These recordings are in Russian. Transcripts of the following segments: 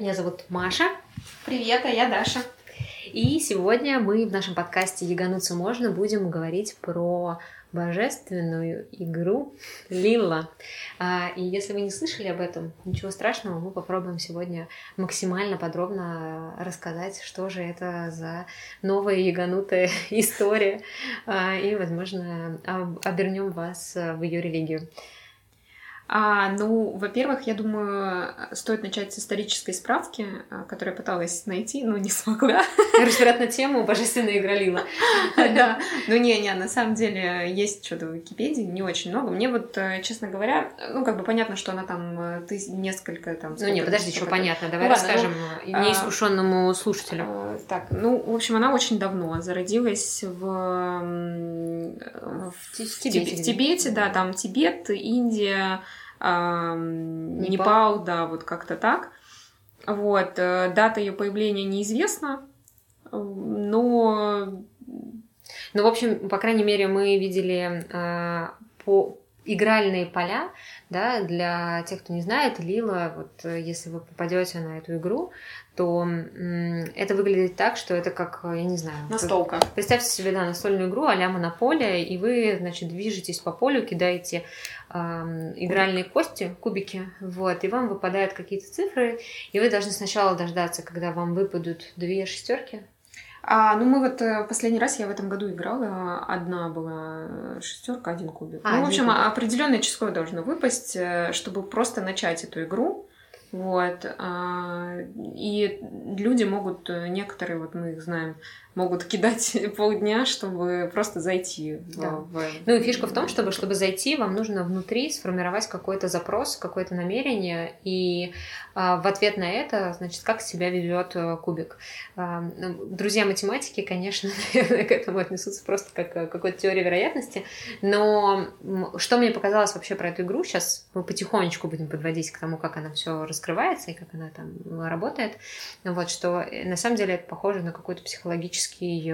Меня зовут Маша. Привет, а я Даша. И сегодня мы в нашем подкасте «Ягануться можно» будем говорить про божественную игру Лила. А, и если вы не слышали об этом, ничего страшного, мы попробуем сегодня максимально подробно рассказать, что же это за новая яганутая история, а, и, возможно, обернем вас в ее религию. А, ну, во-первых, я думаю, стоит начать с исторической справки, а, которую я пыталась найти, но не смогла. Разбирать на тему «Божественная игра Лила». Да. Ну, не-не, на самом деле есть что-то в Википедии, не очень много. Мне вот, э, честно говоря, ну, как бы понятно, что она там, э, ты несколько там... Ну, не, подожди, что понятно, давай ну, расскажем ну, а, неискушенному слушателю. Так, ну, в общем, она очень давно зародилась в, в Тибете, да, там Тибет, Индия, Непал. Непал, да, вот как-то так. Вот, э, дата ее появления неизвестна, но... Ну, в общем, по крайней мере, мы видели э, по игральные поля, да, для тех, кто не знает, Лила, вот э, если вы попадете на эту игру, то это выглядит так, что это как, я не знаю... Настолка. Представьте себе, да, настольную игру а-ля Монополия, и вы, значит, движетесь по полю, кидаете э, игральные кости, кубики, вот, и вам выпадают какие-то цифры, и вы должны сначала дождаться, когда вам выпадут две шестерки, а, ну, мы вот э, последний раз я в этом году играла, одна была шестерка, один кубик. А, ну, в общем, кубик. определенное число должно выпасть, э, чтобы просто начать эту игру. Вот. А, и люди могут, э, некоторые, вот мы их знаем, могут кидать полдня, чтобы просто зайти. Да. В... Ну и фишка в том, чтобы, чтобы зайти, вам нужно внутри сформировать какой-то запрос, какое-то намерение, и а, в ответ на это, значит, как себя ведет э, кубик. А, друзья математики, конечно, наверное, к этому отнесутся просто как к какой-то теории вероятности, но что мне показалось вообще про эту игру, сейчас мы потихонечку будем подводить к тому, как она все раскрывается и как она там работает, вот, что э, на самом деле это похоже на какой-то психологический психологический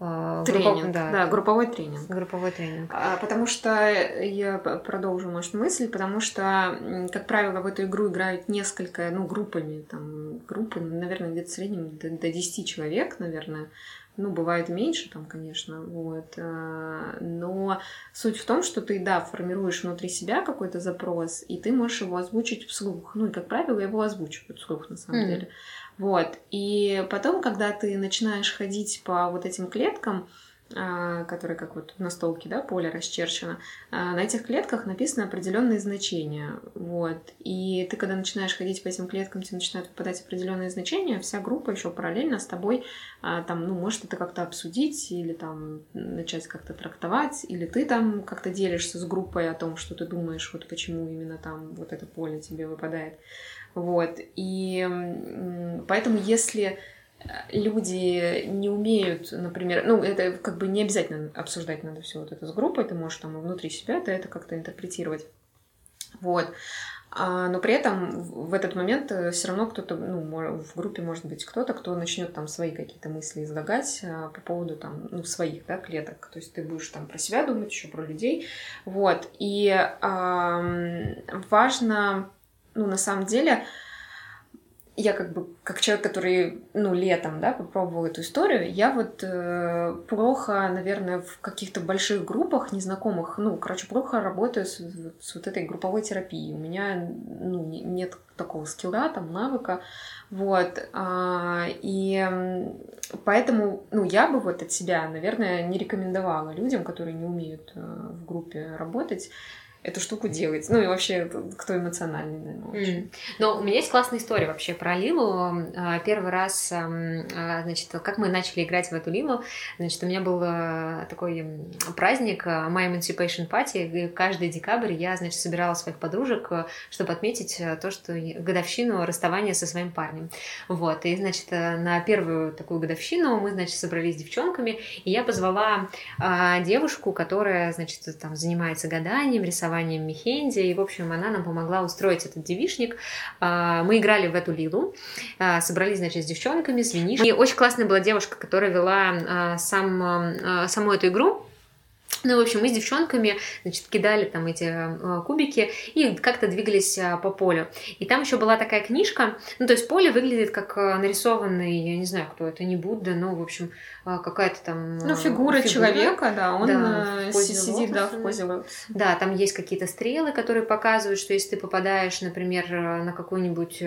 э, тренинг, группов, да, да, групповой тренинг. Групповой тренинг. А, потому что я продолжу, может, мысль, потому что, как правило, в эту игру играют несколько, ну, группами, там, группы, наверное, где-то в среднем до, до 10 человек, наверное. Ну, бывает меньше там, конечно, вот. А, но суть в том, что ты, да, формируешь внутри себя какой-то запрос, и ты можешь его озвучить вслух. Ну, и, как правило, его озвучивают вслух, на самом mm. деле. Вот. И потом, когда ты начинаешь ходить по вот этим клеткам, а, которые как вот на столке, да, поле расчерчено, а, на этих клетках написаны определенные значения, вот, и ты, когда начинаешь ходить по этим клеткам, тебе начинают попадать определенные значения, вся группа еще параллельно с тобой, а, там, ну, может это как-то обсудить, или там начать как-то трактовать, или ты там как-то делишься с группой о том, что ты думаешь, вот почему именно там вот это поле тебе выпадает, вот. И поэтому, если люди не умеют, например, ну, это как бы не обязательно обсуждать надо все вот это с группой, ты можешь там внутри себя да, это как-то интерпретировать. Вот. А, но при этом в этот момент э, все равно кто-то, ну, в группе может быть кто-то, кто начнет там свои какие-то мысли излагать а, по поводу там, ну, своих, да, клеток. То есть ты будешь там про себя думать, еще про людей. Вот. И а, важно ну, на самом деле, я как бы, как человек, который, ну, летом, да, попробовал эту историю, я вот э, плохо, наверное, в каких-то больших группах незнакомых, ну, короче, плохо работаю с, с вот этой групповой терапией. У меня, ну, нет такого скилла, там, навыка, вот, а, и поэтому, ну, я бы вот от себя, наверное, не рекомендовала людям, которые не умеют э, в группе работать, эту штуку делать. Ну и вообще, кто эмоциональный, наверное, очень. Mm. Но у меня есть классная история вообще про Лилу. А, первый раз, а, значит, как мы начали играть в эту Лилу, значит, у меня был а, такой праздник My Emancipation Party. И каждый декабрь я, значит, собирала своих подружек, чтобы отметить то, что годовщину расставания со своим парнем. Вот. И, значит, на первую такую годовщину мы, значит, собрались с девчонками, и я позвала девушку, которая, значит, там занимается гаданием, рисованием, рисованием Мехенди, и, в общем, она нам помогла устроить этот девишник. А, мы играли в эту лилу, а, собрались, значит, с девчонками, с винишками. И очень классная была девушка, которая вела а, сам, саму эту игру, Ну, в общем, мы с девчонками, значит, кидали там эти э, кубики и как-то двигались э, по полю. И там еще была такая книжка, ну, то есть поле выглядит как э, нарисованный, я не знаю, кто это, не Будда, но, в общем, какая-то там... Ну, фигура, фигура. человека, да, он да, сидит, да, в позе Да, там есть какие-то стрелы, которые показывают, что если ты попадаешь, например, на какое-нибудь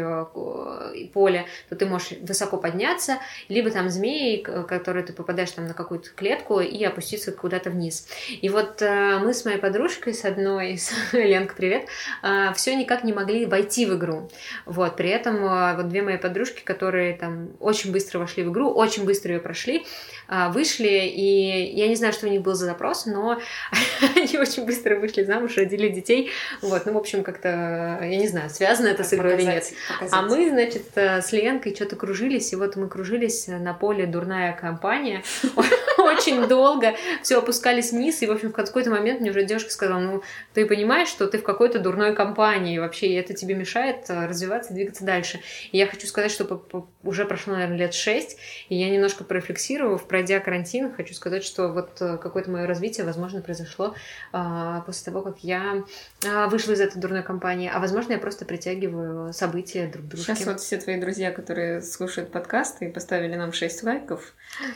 поле, то ты можешь высоко подняться, либо там змеи, которые ты попадаешь там на какую-то клетку и опуститься куда-то вниз. И вот э, мы с моей подружкой, с одной, с Ленка, привет, э, все никак не могли войти в игру. Вот, при этом э, вот две мои подружки, которые там очень быстро вошли в игру, очень быстро ее прошли, вышли, и я не знаю, что у них был за запрос, но они очень быстро вышли замуж, родили детей. Вот, ну, в общем, как-то, я не знаю, связано это с игрой или нет. А мы, значит, э, с Ленкой что-то кружились, и вот мы кружились на поле «Дурная компания» очень долго, все опускались вниз, и, в общем, в какой-то момент мне уже девушка сказала, ну, ты понимаешь, что ты в какой-то дурной компании вообще, и это тебе мешает э, развиваться, двигаться дальше. И я хочу сказать, что уже прошло, наверное, лет шесть, и я немножко порефлексировав, пройдя карантин, хочу сказать, что вот э, какое-то мое развитие, возможно, произошло а, после того, как я а, вышла из этой дурной компании, а, возможно, я просто притягиваю события друг друга. Сейчас вот все твои друзья, которые слушают подкасты и поставили нам 6 лайков,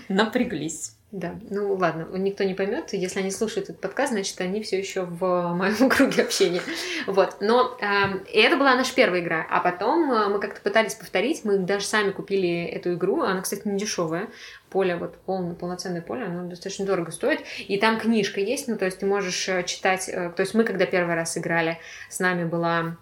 напряглись. Да, ну ладно, никто не поймет. Если они слушают этот подкаст, значит, они все еще в моем круге общения. Вот. Но э, и это была наша первая игра. А потом э, мы как-то пытались повторить. Мы даже сами купили эту игру. Она, кстати, не дешевая. Поле, вот полное, полноценное поле, оно достаточно дорого стоит. И там книжка есть, ну, то есть ты можешь э, читать... Э, то есть мы, когда первый раз играли, с нами была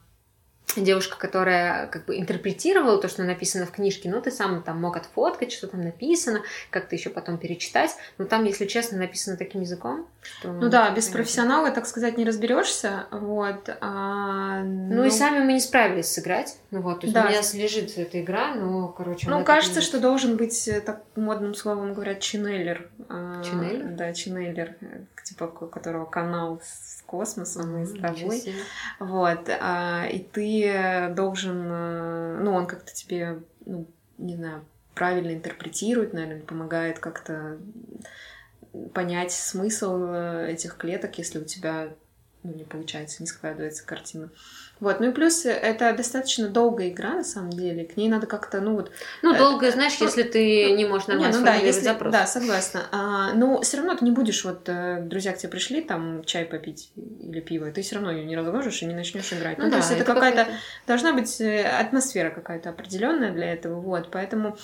девушка, которая как бы интерпретировала то, что написано в книжке, но ты сам там мог отфоткать, что там написано, как-то еще потом перечитать. Но там, если честно, написано таким языком, что... Ну да, без профессионала, так сказать, не разберешься, вот. А, ну... ну и сами мы не справились сыграть, ну вот, то есть да. у меня лежит эта игра, но, короче... Ну, кажется, что должен быть, э, так модным словом говорят, чинеллер. А, чинеллер? Да, чинеллер, э, типа, у которого канал с космосом и с тобой. Вот. А, и ты должен, э, ну, он как-то тебе, ну, не знаю, правильно интерпретирует, наверное, помогает как-то понять смысл э, этих клеток, если у тебя ну, не получается, не складывается картина. Вот, ну и плюс это достаточно долгая игра, на самом деле. К ней надо как-то, ну вот... Ну, долго, знаешь, ну, если ты не можешь нормально не, ну, да, если, запрос. Да, согласна. А, но все равно ты не будешь, вот, э, друзья к тебе пришли, там, чай попить или пиво, ты все равно ее не разложишь и не начнешь играть. Ну, ну да, то есть это, это какая-то... Должна быть э, атмосфера какая-то определенная для этого, вот. Поэтому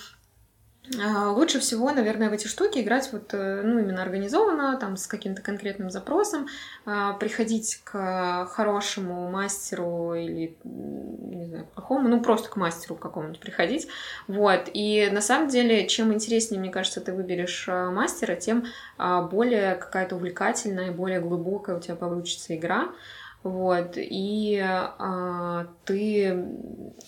лучше всего, наверное, в эти штуки играть вот, э, ну, именно организованно, там, с каким-то конкретным запросом, а, приходить к хорошему мастеру или, не знаю, к плохому, ну, просто к мастеру какому-нибудь приходить, вот, и на самом деле, чем интереснее, мне кажется, ты выберешь а, мастера, тем более какая-то увлекательная, более глубокая у тебя получится игра, вот, и а, ты,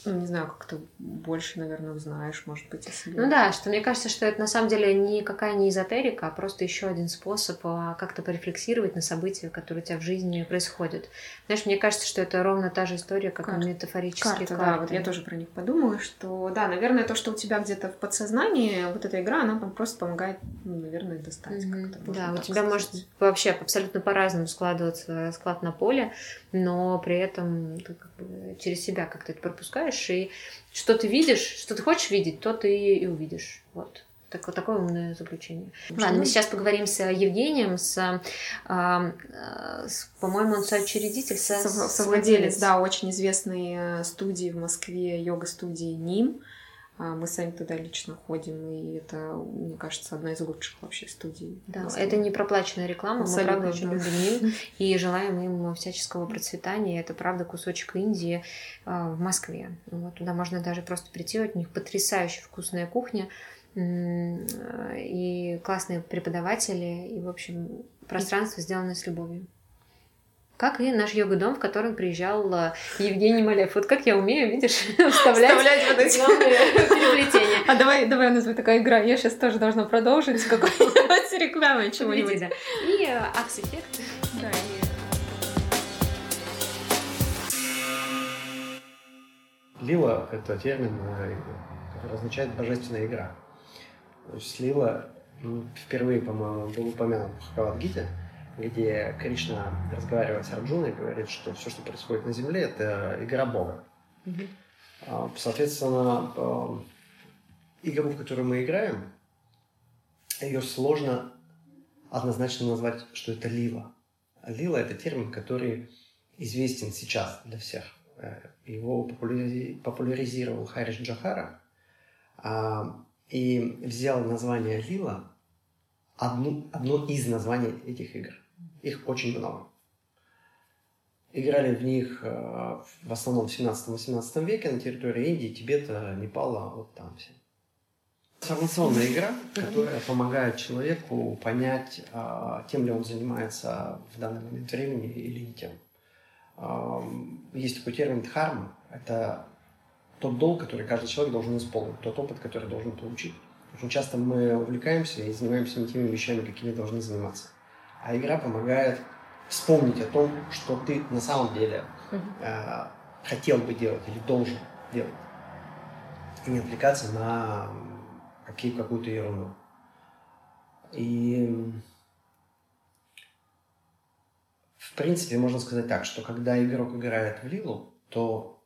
ну, не знаю, как-то больше, наверное, узнаешь, может быть, о себе. Ну да, что мне кажется, что это на самом деле никакая не эзотерика, а просто еще один способ а, как-то порефлексировать на события, которые у тебя в жизни происходят. Знаешь, мне кажется, что это ровно та же история, как Карта. и метафорические карты. карты. Да, вот я тоже про них подумала, что, да, наверное, то, что у тебя где-то в подсознании, вот эта игра, она просто помогает, ну, наверное, достать mm-hmm. как-то. Да, у тебя сказать. может вообще абсолютно по-разному складываться склад на поле, но при этом ты как бы через себя как-то это пропускаешь, и что ты видишь, что ты хочешь видеть, то ты и увидишь. Вот. Так, вот такое умное заключение. Ладно, мы сейчас поговорим с Евгением, с, э, с по-моему, он соучредитель, со, совладелец, да, очень известной э, студии в Москве, йога-студии НИМ. А, мы сами туда лично ходим, и это, мне кажется, одна из лучших вообще студий. Да, это не проплаченная реклама, Абсолютно, мы правда очень любим им и желаем им всяческого процветания. Это правда кусочек Индии а, в Москве. Вот туда можно даже просто прийти, у них потрясающе вкусная кухня и классные преподаватели, и, в общем, пространство сделано с любовью как и наш йога-дом, в котором приезжал э, Евгений Малев. Вот как я умею, видишь, вставлять, вставлять вот эти переплетения. А давай, давай у нас будет такая игра. Я сейчас тоже должна продолжить какой-нибудь рекламой чего-нибудь. И э, акс-эффект. Да, Лила — это термин, э, который означает «божественная игра». То есть Лила впервые, по-моему, был упомянут в Хавадгите, где Кришна разговаривает с Арджуной и говорит, что все, что происходит на Земле, это игра Бога. Mm-hmm. Соответственно, а, игру, в которую мы играем, ее сложно однозначно назвать, что это лила. Лила – это термин, который известен сейчас для всех. Э, его популяризировал Хариш Джахара а, и взял название лила одну, одно из названий этих игр. Их очень много. Играли в них э, в основном в 17-18 веке на территории Индии, Тибета, Непала, вот там все. Информационная игра, которая помогает человеку понять, а, тем ли он занимается в данный момент времени или не тем. Есть такой термин дхарма. Это тот долг, который каждый человек должен исполнить, тот опыт, который должен получить. Очень часто мы увлекаемся и занимаемся не теми вещами, какими должны заниматься. А игра помогает вспомнить о том, что ты на самом деле э, хотел бы делать или должен делать. И не отвлекаться на какие, какую-то ерунду. И в принципе можно сказать так, что когда игрок играет в Лилу, то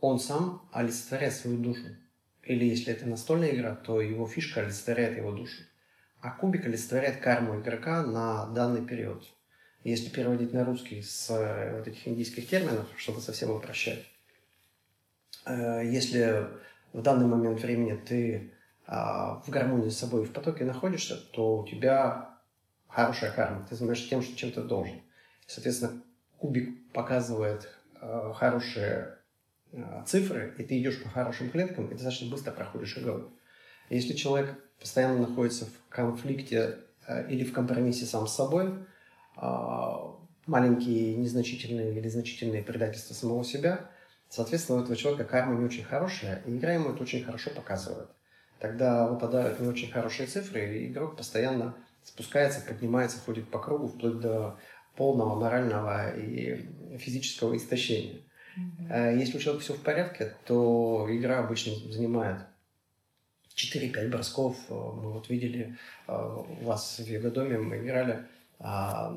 он сам олицетворяет свою душу. Или если это настольная игра, то его фишка олицетворяет его душу. А кубик олицетворяет карму игрока на данный период. Если переводить на русский с э, вот этих индийских терминов, чтобы совсем упрощать. Э, если в данный момент времени ты а, в гармонии с собой в потоке находишься, то у тебя хорошая карма. Ты занимаешься тем, чем ты должен. Соответственно, кубик показывает а, хорошие цифры, и ты идешь по хорошим клеткам, и достаточно быстро проходишь игру. Если человек постоянно находится в конфликте или в компромиссе сам с собой, маленькие незначительные или значительные предательства самого себя, соответственно, у этого человека карма не очень хорошая, и игра ему это очень хорошо показывает. Тогда выпадают не очень хорошие цифры, и игрок постоянно спускается, поднимается, ходит по кругу, вплоть до полного морального и физического истощения. Mm-hmm. Если у человека все в порядке, то игра обычно занимает 4-5 бросков. Э, мы вот видели э, у вас в Вегадоме, мы играли, а,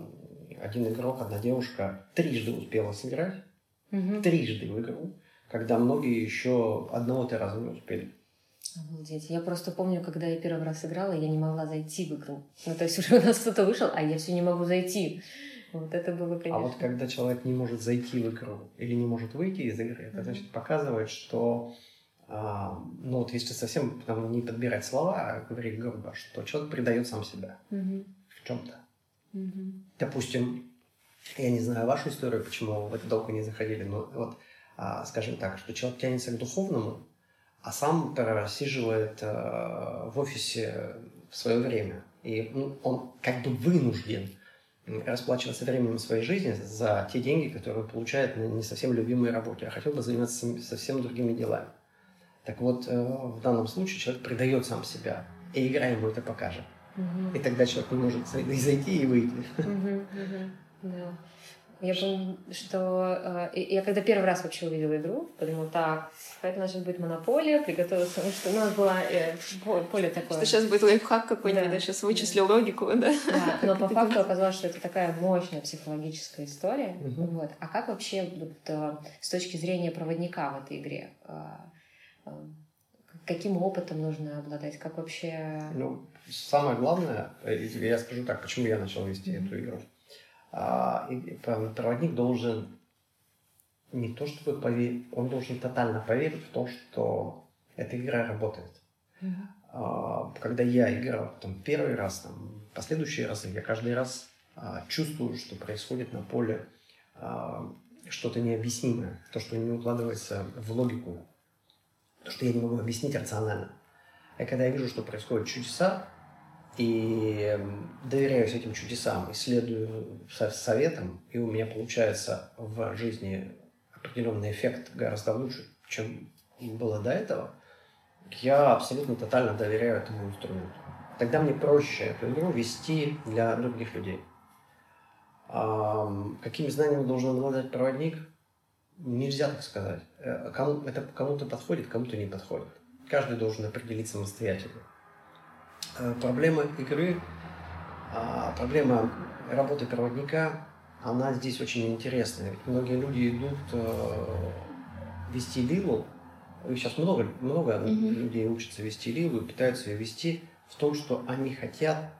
один игрок, одна девушка трижды успела сыграть, mm-hmm. трижды в игру, когда многие еще одного-то раза не успели. Обалдеть. Я просто помню, когда я первый раз играла, я не могла зайти в игру. Ну, то есть уже у нас кто-то вышел, а я все не могу зайти. Вот это было, конечно. А вот когда человек не может зайти в игру или не может выйти из игры, это значит показывает, что а, ну вот если совсем там, не подбирать слова, а говорить грубо, что человек предает сам себя mm-hmm. в чем-то. Mm-hmm. Допустим, я не знаю вашу историю, почему в это долго не заходили, но вот, а, скажем так, что человек тянется к духовному, а сам просиживает э, в офисе в свое время. И ну, он как бы вынужден расплачиваться временем своей жизни за те деньги, которые он получает на не совсем любимой работе, а хотел бы заниматься совсем другими делами. Так вот, э, в данном случае человек предает сам себя, и игра ему это покажет. Угу. И тогда человек не может зайти и выйти. Угу, угу, да. Я помню, что э, я когда первый раз вообще увидела игру, подумала, так, это значит будет монополия, приготовилась, потому что у нас было э, поле такое. Что сейчас будет лайфхак какой-нибудь, да. сейчас вычислил да. логику, да? Да, но по факту оказалось, что это такая мощная психологическая история. Угу. Вот. А как вообще вот, э, с точки зрения проводника в этой игре? Э, каким опытом нужно обладать? Как вообще... Ну, самое главное, э, я скажу так, почему я начал вести mm-hmm. эту игру. А, и проводник должен не то чтобы поверить, он должен тотально поверить в то, что эта игра работает. Mm-hmm. Когда я играл там, первый раз, там, последующие разы, я каждый раз а, чувствую, что происходит на поле а, что-то необъяснимое, то, что не укладывается в логику, то, что я не могу объяснить рационально. И когда я вижу, что происходят чудеса, и доверяюсь этим чудесам, исследую советам, и у меня получается в жизни определенный эффект гораздо лучше, чем было до этого, я абсолютно тотально доверяю этому инструменту. Тогда мне проще эту игру вести для других людей. А, какими знаниями должен обладать проводник? Нельзя так сказать. Э, кому, это кому-то подходит, кому-то не подходит. Каждый должен определить самостоятельно. Э, проблема игры А, проблема работы проводника, она здесь очень интересная. Ведь многие люди идут э, вести лилу, и сейчас много, много Мгм. людей учатся вести лилу, пытаются ее вести в том, что они хотят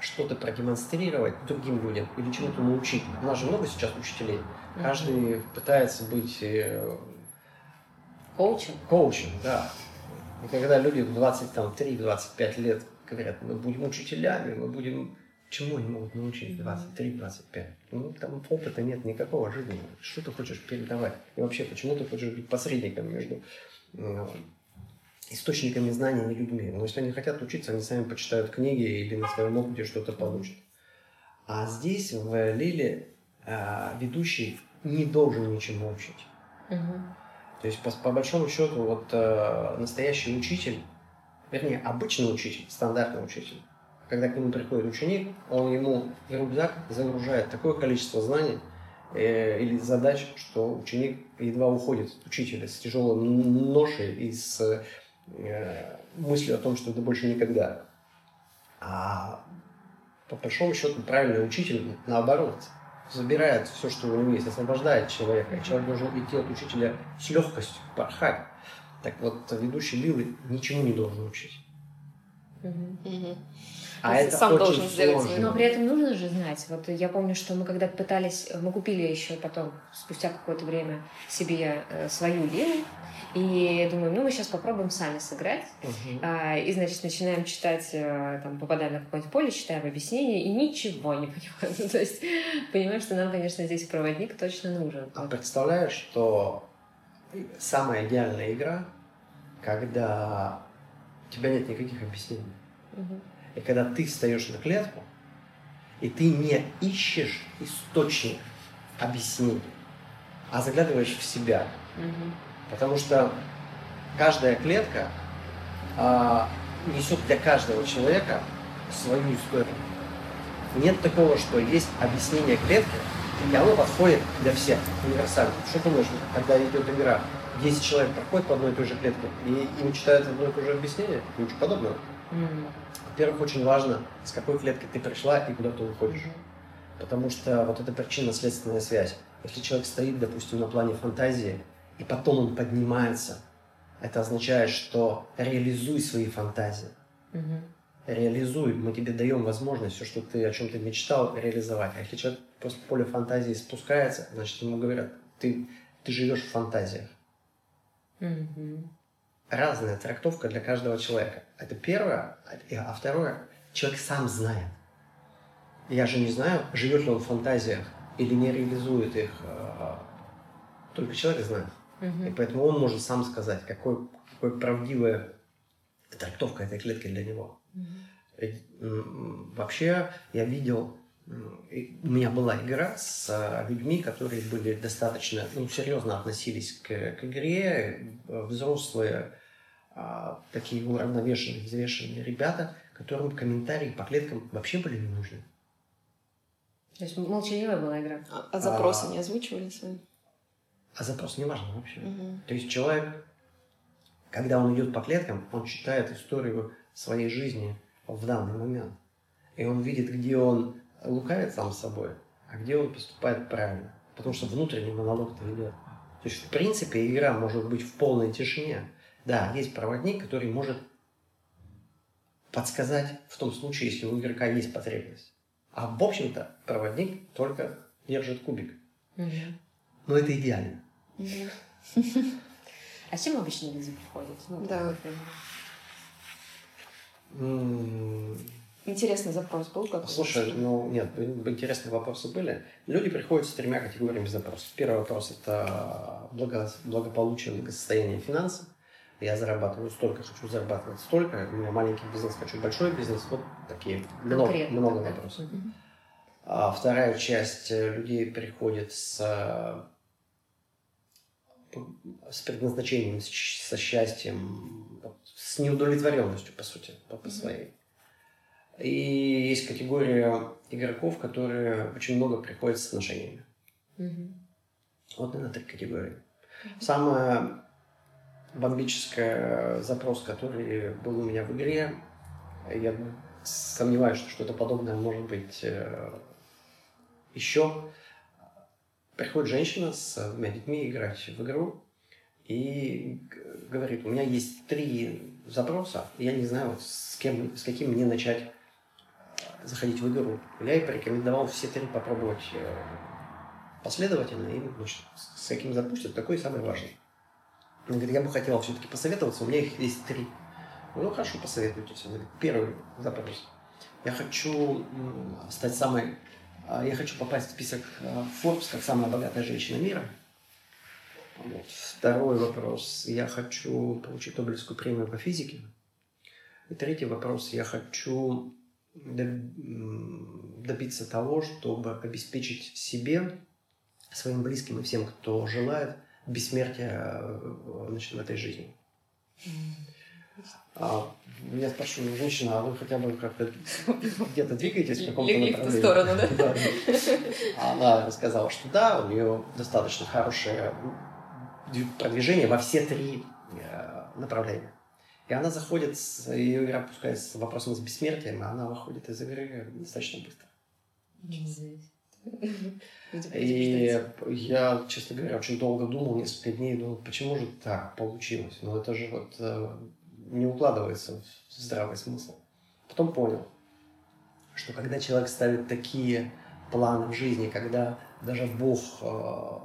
что-то продемонстрировать другим людям или чему-то научить. У нас же много сейчас учителей. Каждый пытается быть э, Коучем. коучем, да. И когда люди в 23-25 лет говорят, мы будем учителями, мы будем... Чему они могут научить в 23-25? Ну, там опыта нет никакого жизни. Что ты хочешь передавать? И вообще, почему ты хочешь быть посредником между э, источниками знаний и людьми? Ну, если они хотят учиться, они сами почитают книги или на своем опыте что-то получат. А здесь, в Лиле, ведущий не должен ничему учить. То есть, по, по большому счету, вот э, настоящий учитель, вернее, обычный учитель, стандартный учитель, когда к нему приходит ученик, он ему в рюкзак загружает такое количество знаний э, или задач, что ученик едва уходит от учителя с тяжелой н- ношей и с э, мыслью о том, что это больше никогда. А по большому счету правильный учитель, наоборот, забирает все, что у него есть, освобождает человека. И человек должен идти от учителя с легкостью, порхать. Так вот, ведущий Лилы ничему не должен учить. Мгм. А это сам очень должен сделать сложно. Но при этом нужно же знать. Вот я помню, что мы когда пытались, мы купили еще потом, спустя какое-то время, себе э, свою лилу. И думаем, ну мы сейчас попробуем сами сыграть. Мгм. А, И, значит, начинаем читать, э, там, попадаем на какое-то поле, читаем объяснение, и ничего не понимаем. Ну, то есть, понимаем, что нам, конечно, здесь проводник точно нужен. А представляешь, что самая идеальная игра, когда у тебя нет никаких объяснений. Мгм. И когда ты встаешь на клетку, и ты не ищешь источник объяснений, а заглядываешь в себя. Мгм. Потому что каждая клетка а, несет для каждого человека свою историю. Нет такого, что есть объяснение клетки, и оно подходит для всех, универсально. Что думаешь, когда идет игра, 10 человек проходят по одной и той же клетке, и им читают одно и то же объяснение? Ничего подобного. М. Во-первых, очень важно, с какой клетки ты пришла и куда ты уходишь. Потому что вот это причинно-следственная связь. Если человек стоит, допустим, на плане фантазии, и потом он поднимается, это означает, что реализуй свои фантазии. Мгм. Реализуй, мы тебе даем возможность все, что ты о чем ты мечтал, реализовать. А если человек просто в поле фантазии спускается, значит ему говорят, ты, ты живешь в фантазиях. Разная трактовка для каждого человека. Это первое. А второе, человек сам знает. Я же не знаю, живет ли он в фантазиях или не реализует их. э, Только человек знает. И Мгм. поэтому он может сам сказать, какой, какой правдивая трактовка этой клетки для него. М, Вообще, я видел, и у меня была игра с э, людьми, которые были достаточно, ну, серьезно относились к, к игре, взрослые, а, такие уравновешенные, взвешенные ребята, которым комментарии по клеткам вообще были не нужны. То есть молчаливая была игра. А, а запросы А. не озвучивали свои? А запрос не важен вообще. Мгм. То есть человек, когда он идет по клеткам, он читает историю своей жизни в данный момент. И он видит, где он лукавит сам с собой, а где он поступает правильно. Потому что внутренний монолог-то идет. То есть, в принципе, игра может быть в полной тишине. Да, есть проводник, который может подсказать в том случае, если у игрока есть потребность. А в общем-то проводник только держит кубик. Мгм. Но это идеально. А с чем обычно люди приходят? Ну, Да. Интересный запрос был какой Слушай, ну нет, интересные вопросы были. Люди приходят с тремя категориями запросов. Первый вопрос – это благо- благополучие, благосостояние финансов. Я зарабатываю столько, хочу зарабатывать столько. У меня маленький бизнес, хочу большой бизнес. Вот такие много, Конкретно, много да? вопросов. А вторая часть э, людей приходит с, э, с предназначением, со счастьем, с неудовлетворенностью, по сути, по, по своей. И есть категория игроков, которые очень много приходят с отношениями. Мгм. Вот, наверное, три категории. Самая бомбическая запрос, который был у меня в игре, я сомневаюсь, что что-то подобное может быть э, еще. Приходит женщина с двумя детьми играть в игру и говорит, у меня есть три запроса, я не знаю, с, кем, с каким мне начать э, заходить в игру. Я ей порекомендовал все три попробовать э, последовательно, и значит, с каким запустят, такой самый важный. Он говорит, я бы хотел все-таки посоветоваться, у меня их есть три. Ну, хорошо, посоветуйтесь. Он говорит, первый запрос. Я хочу стать самой... А, я хочу попасть в список а, Forbes как самая богатая женщина мира. Вот. Второй вопрос. Я хочу получить Нобелевскую премию по физике. И третий вопрос. Я хочу добиться того, чтобы обеспечить себе, своим близким и всем, кто желает, бессмертия э, значит, в этой жизни. А, я спрашиваю, женщина, а вы хотя бы как-то где-то двигаетесь в каком-то направлении? в ту сторону, да? да. Она рассказала, что да, у нее достаточно хорошее продвижение во все три э, направления. И она заходит, ее игра пускается с вопросом с бессмертием, и она выходит из игры достаточно быстро. И я, честно говоря, очень долго думал, несколько дней, думал, почему же так получилось? Но это же вот э, не укладывается в здравый смысл. Потом понял, что когда человек ставит такие планы в жизни, когда даже Бог э,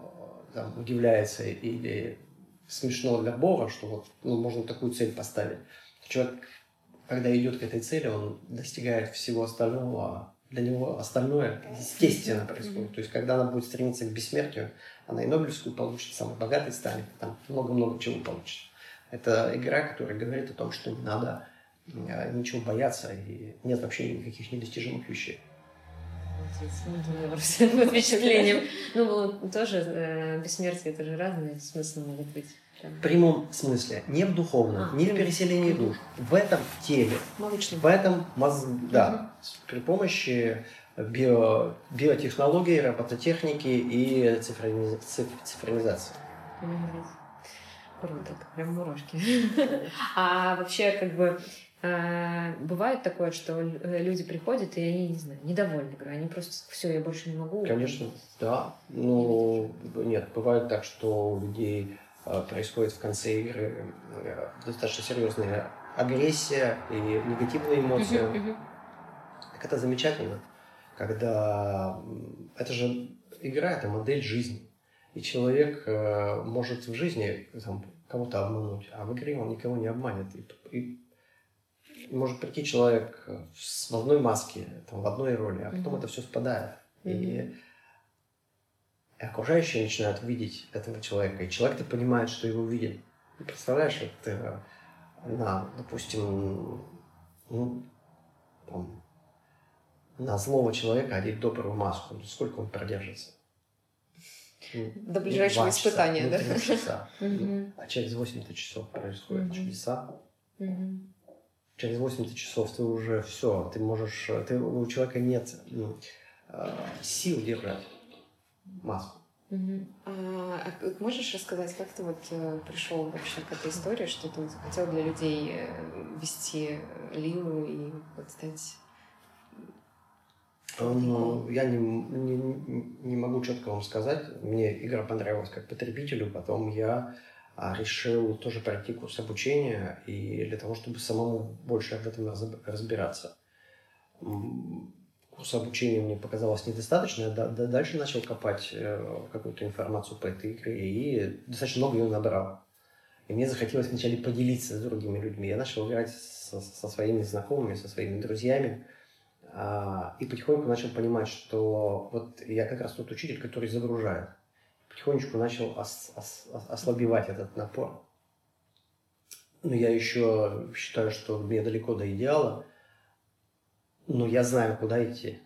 там, удивляется или смешно для Бога, что вот ну, можно такую цель поставить, человек, когда идет к этой цели, он достигает всего остального, для него остальное естественно происходит. То есть, когда она будет стремиться к бессмертию, она и Нобелевскую получит, самый богатый станет, там много-много чего получит. Это игра, которая говорит о том, что не надо э, ничего бояться, и нет вообще никаких недостижимых вещей. Под впечатлением. Ну, тоже э, бессмертие, это же разные смыслы могут быть. В прямом смысле, не в духовном, а, не в переселении душ, в этом теле, Молочном. в этом мозг, да, угу. при помощи био, биотехнологий, робототехники и цифровизации. Круто, прям мурашки. А вообще, как бы, бывает такое, что люди приходят, и они, не знаю, недовольны игрой, они просто, все, я больше не могу. Конечно, да. Ну, нет, бывает так, что у людей э, происходит в конце игры э, достаточно серьезная агрессия и негативные эмоции. Так это замечательно, когда это же игра, это модель жизни. И человек э, может в жизни там, кого-то обмануть, а в игре он никого не обманет. И, и может прийти человек в, в одной маске, там, в одной роли, а потом mm-hmm. это все спадает. Mm-hmm. И, и окружающие начинают видеть этого человека, и человек-то понимает, что его видит. И представляешь, вот ты на, допустим, ну, там, на злого человека одеть добрую маску, ну, сколько он продержится? До ближайшего часа, испытания, да? часа. А через 80 часов происходят чудеса. Через 80 часов ты уже все, ты можешь, ты, у человека нет ну, а, сил держать маску. Угу. А, можешь рассказать, как ты вот э, пришел вообще к этой истории, что ты хотел для людей э, вести Лилу и вот стать ну, я не, не, не могу четко вам сказать. Мне игра понравилась как потребителю, потом я а, решил тоже пройти курс обучения и для того, чтобы самому больше в этом разбираться. Курс обучения мне показалось недостаточно, я дальше начал копать э, какую-то информацию по этой игре и достаточно много ее набрал. И мне захотелось вначале поделиться с другими людьми. Я начал играть со, со своими знакомыми, со своими друзьями. А, и потихоньку начал понимать, что вот я как раз тот учитель, который загружает. Потихонечку начал ос, ос, ослабевать этот напор. Но я еще считаю, что мне далеко до идеала, но я знаю, куда идти.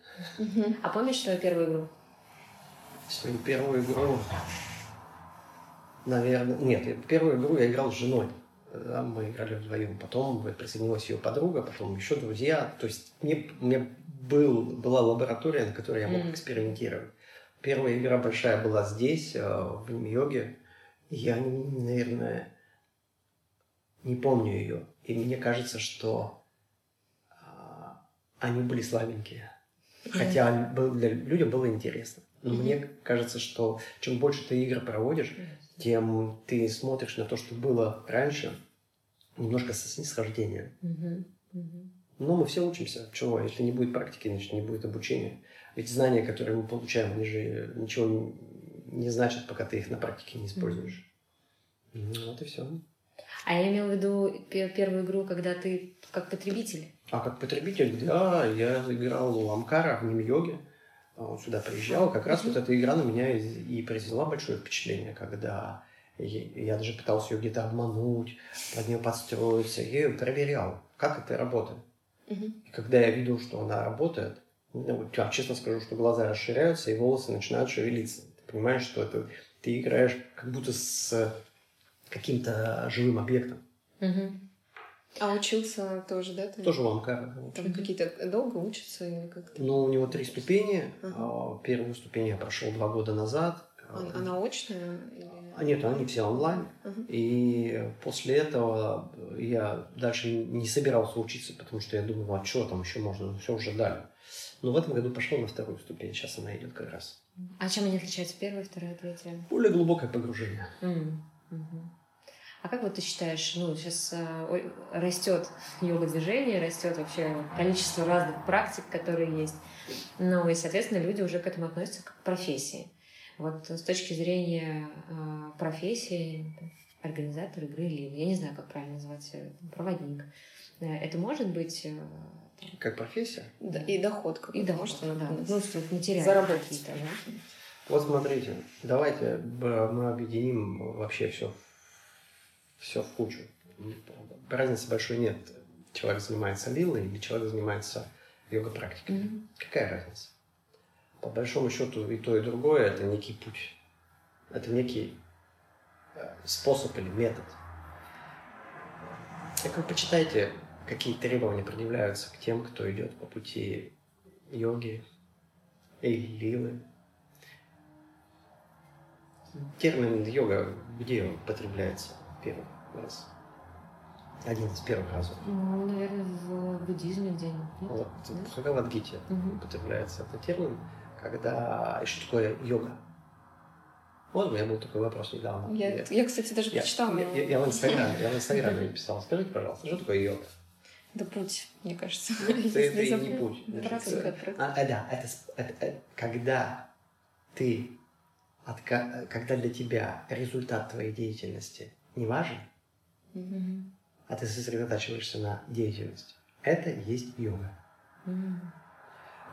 А помнишь свою первую игру? Свою первую игру, наверное, нет, первую игру я играл с женой. Да, мы играли вдвоем. Потом присоединилась ее подруга, потом еще друзья. То есть мне, мне был, была лаборатория, на которой я мог mm. экспериментировать. Первая игра большая была здесь, э, в Нью-Йорке. Я, наверное, не помню ее. И мне кажется, что а, они были слабенькие. Хотя для людям было интересно. Но Мгм. мне кажется, что чем больше ты игр проводишь, тем ты смотришь на то, что было раньше, немножко со снисхождением. Мгм. Мгм. Но мы все учимся. Чего? Если не будет практики, значит не будет обучения. Ведь знания, которые мы получаем, они же ничего не, не значат, пока ты их на практике не используешь. Ну, вот и все. А я имела в виду пе- первую игру, когда ты как потребитель. А как потребитель, да, я играл у Амкара в Ним-йоге. Он сюда приезжал. Как раз вот эта игра на меня и произвела большое впечатление, когда я даже пытался ее где-то обмануть, под нее подстроиться. Я ее проверял, как это работает. Мгм. И когда я видел, что она работает, ну, я честно скажу, что глаза расширяются и волосы начинают шевелиться. Ты понимаешь, что это ты играешь как будто с каким-то живым объектом. Мгм. А учился тоже, да? Ты? Тоже у Амкара. Там какие-то долго учатся или как-то? Ну, у него три ступени. Ага. А, Первую ступень я прошел два года назад. А, она очная? Или... А нет, они все онлайн. Ага. И после этого я дальше не собирался учиться, потому что я думал, а что там еще можно, все уже дали. Но в этом году пошел на вторую ступень, сейчас она идет как раз. А чем они отличаются? Первая, вторая, третья? Более глубокое погружение. Мгм. А как вот ты считаешь, ну, сейчас растет йога-движение, растет вообще количество разных практик, которые есть. Ну, и, соответственно, люди уже к этому относятся как к профессии. Вот с точки зрения э, профессии, организатор игры или, я не знаю, как правильно назвать, э, проводник, э, это может быть э, Как профессия? Да, и доход какой-то и да, может может, да, ну, что материальные заработать. какие-то, да? Вот смотрите, давайте б- мы объединим вообще все, все в кучу. Разницы большой нет. Человек занимается лилой или человек занимается йога-практикой. Мгм. Какая разница? По большому счету и то, и другое это некий путь. Это некий э, способ или метод. Так вы почитайте, какие требования предъявляются к тем, кто идет по пути йоги или лилы. Термин йога где употребляется первый раз? Один из первых разов. Ну, наверное, в буддизме где-нибудь. Вот Да? в Бхагавадгите Мгм. употребляется этот термин, когда... И что такое йога? Вот у меня был такой вопрос недавно. Я, я, кстати, даже я, прочитала. я- я- я в Инстаграме, я в Инстаграме написал. Скажите, пожалуйста, что такое йога? Да путь, мне кажется. Это, это и не путь. Практика, э, практика. а, э, да, это, это- э, когда ты, отка- когда для тебя результат твоей деятельности не важен, Мгм. а ты сосредотачиваешься на деятельности, это есть йога. Мгм.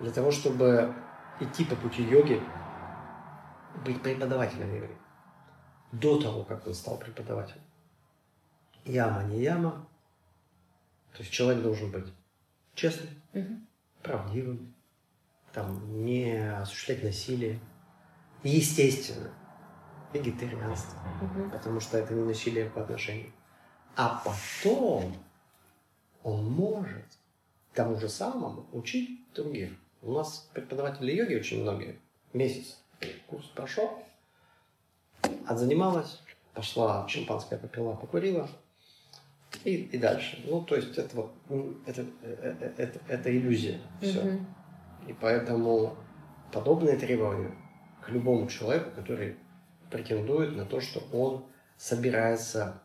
Для того, чтобы идти по пути йоги, быть преподавателем йоги, до того, как он стал преподавателем. Яма не яма. То есть человек должен быть честным, Мгм. правдивым, там, не осуществлять насилие. Естественно, вегетарианство, Мгм. потому что это не насилие по отношению. А потом он может тому же самому учить других. У нас преподаватели йоги очень многие. Месяц курс прошел, отзанималась, пошла шампанское попила, покурила, и, и дальше. Ну, то есть это вот, м, это, э, э, это, это иллюзия. Все. Мгм. И поэтому подобные требования к любому человеку, который претендует на то, что он собирается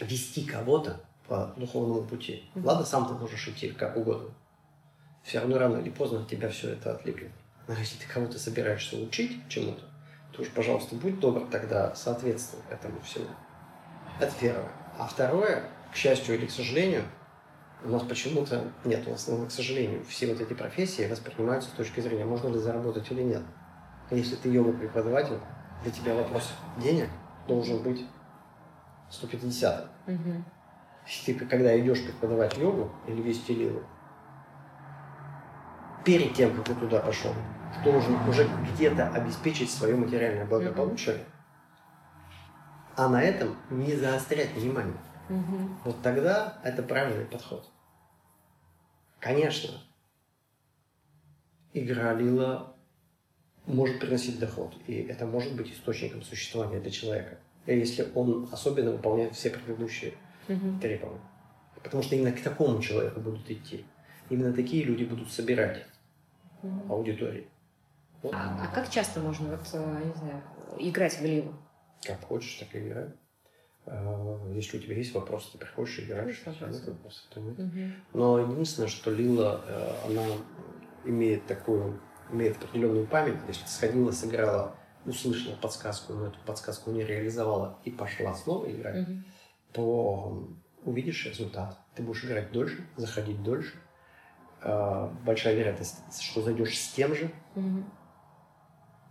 вести кого-то по духовному пути. Мгм. Ладно, сам ты можешь идти как угодно. Все равно рано или поздно от тебя все это отлипнет. Но если ты кого-то собираешься учить чему-то, то уж, пожалуйста, будь добр тогда соответствовать этому всему. Это первое. А второе, к счастью или к сожалению, у нас почему-то нет, у нас, ну, к сожалению, все вот эти профессии воспринимаются с точки зрения, можно ли заработать или нет. Если ты йога-преподаватель, для тебя вопрос денег должен быть 150 Мгм. Если ты, когда идешь преподавать йогу или вести лилу, перед тем, как ты туда пошел, ты должен уже где-то обеспечить свое материальное благополучие, а на этом не заострять внимание. Мгм. Вот тогда это правильный подход. Конечно, игра Лила может приносить доход, и это может быть источником существования для человека, если он особенно выполняет все предыдущие Мгм. требования. Потому что именно к такому человеку будут идти. именно такие люди будут собирать Мгм. аудитории. Вот. А, а как часто можно, вот, э, не знаю, играть в Лилу? Как хочешь, так и играй. Э, Если у тебя есть вопросы, ты приходишь и играешь. Нет. Но единственное, что Лила, э, она имеет такую, имеет определенную память. Если ты сходила, сыграла, услышала подсказку, но эту подсказку не реализовала и пошла снова играть, Мгм. то увидишь результат. Ты будешь играть дольше, заходить дольше. Э, Большая вероятность, что зайдешь с тем же. Мгм.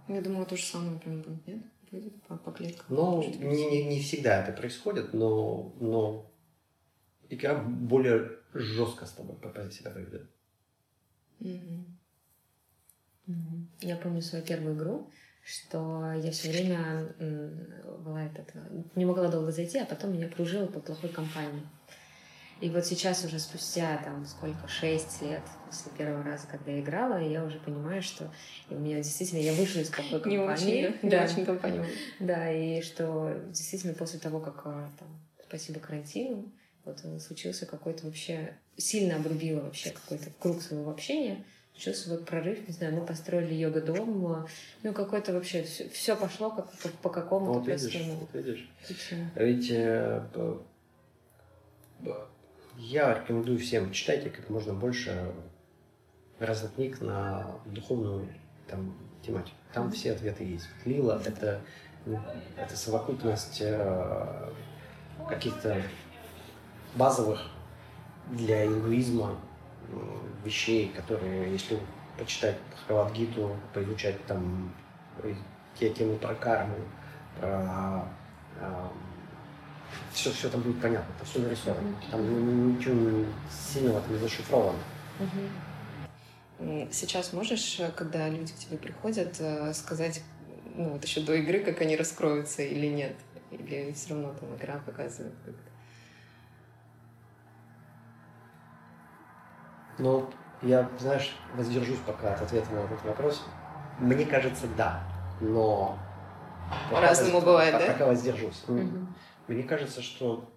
Я думала, то же самое прям будет, нет? По, по клеткам. Чуть-чуть. не, не, не всегда это происходит, но, но игра более жестко с тобой себя поведет. Мгм. Мгм. Я помню свою первую игру, что я все время была этот, не могла долго зайти, а потом меня окружила по плохой компании. И вот сейчас уже спустя там сколько, шесть лет после первого раза, когда я играла, я уже понимаю, что у меня действительно, я вышла из Не компании. очень, да? Не очень компания. да, и что действительно после того, как а, там, спасибо карантину, вот э, случился какой-то вообще, сильно обрубило вообще какой-то круг своего общения, случился вот прорыв, не знаю, мы построили йога-дом, а, ну какой-то вообще, все, пошло как, по, по какому-то Вот видишь, простому вот видишь. Ведь э, я рекомендую всем читайте как можно больше разных книг на духовную там, тематику. Там все ответы есть. Лила это, ну, это совокупность э, каких-то базовых для индуизма м, вещей, которые, если почитать Бхагавадгиту, поизучать там э, те темы про карму, про все, все там будет понятно, там все нарисовано. Там ну, ничего сильного там не зашифровано. Сейчас можешь, э, когда люди к тебе приходят, э, сказать, ну вот еще до игры, как они раскроются или нет? Или все равно там игра показывает как-то? Но я, знаешь, воздержусь пока от ответа на этот вопрос. Мне кажется, да. Но... По-разному бывает, пока- да? Пока воздержусь. Мгм. Мне кажется, что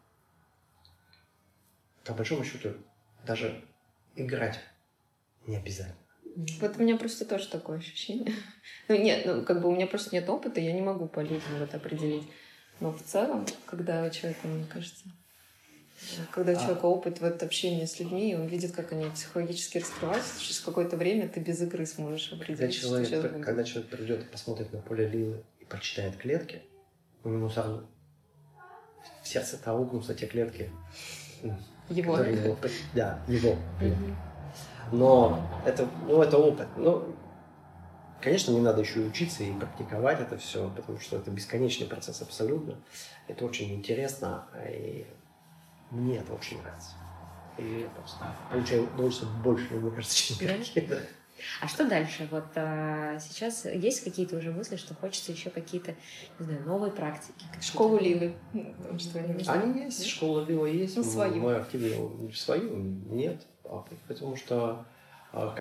по большому счету даже играть не обязательно. Вот у меня просто тоже такое ощущение. Ну нет, ну как бы у меня просто нет опыта, я не могу по людям вот определить. Но в целом, когда у человека, мне кажется, когда у А. человека опыт вот общения с людьми, и он видит, как они психологически раскрываются, через какое-то время ты без игры сможешь Когда определить, что человек, сейчас будет. когда человек придет и посмотрит на поле Лилы и прочитает клетки, у него сразу в сердце аукнутся те клетки, Его. его, да, его. Но это, ну, это опыт. Ну, конечно, не надо еще и учиться и практиковать это все, потому что это бесконечный процесс абсолютно. Это очень интересно, и мне это очень нравится. И я просто получаю удовольствие больше, мне кажется, чем Да? игроки. да. А что дальше? Вот а, сейчас есть какие-то уже мысли, что хочется еще какие-то, не знаю, новые практики? Школу Лилы. Они есть, школа Лила есть. Ну, свою. Мы активно свою нет. А, Потому что а,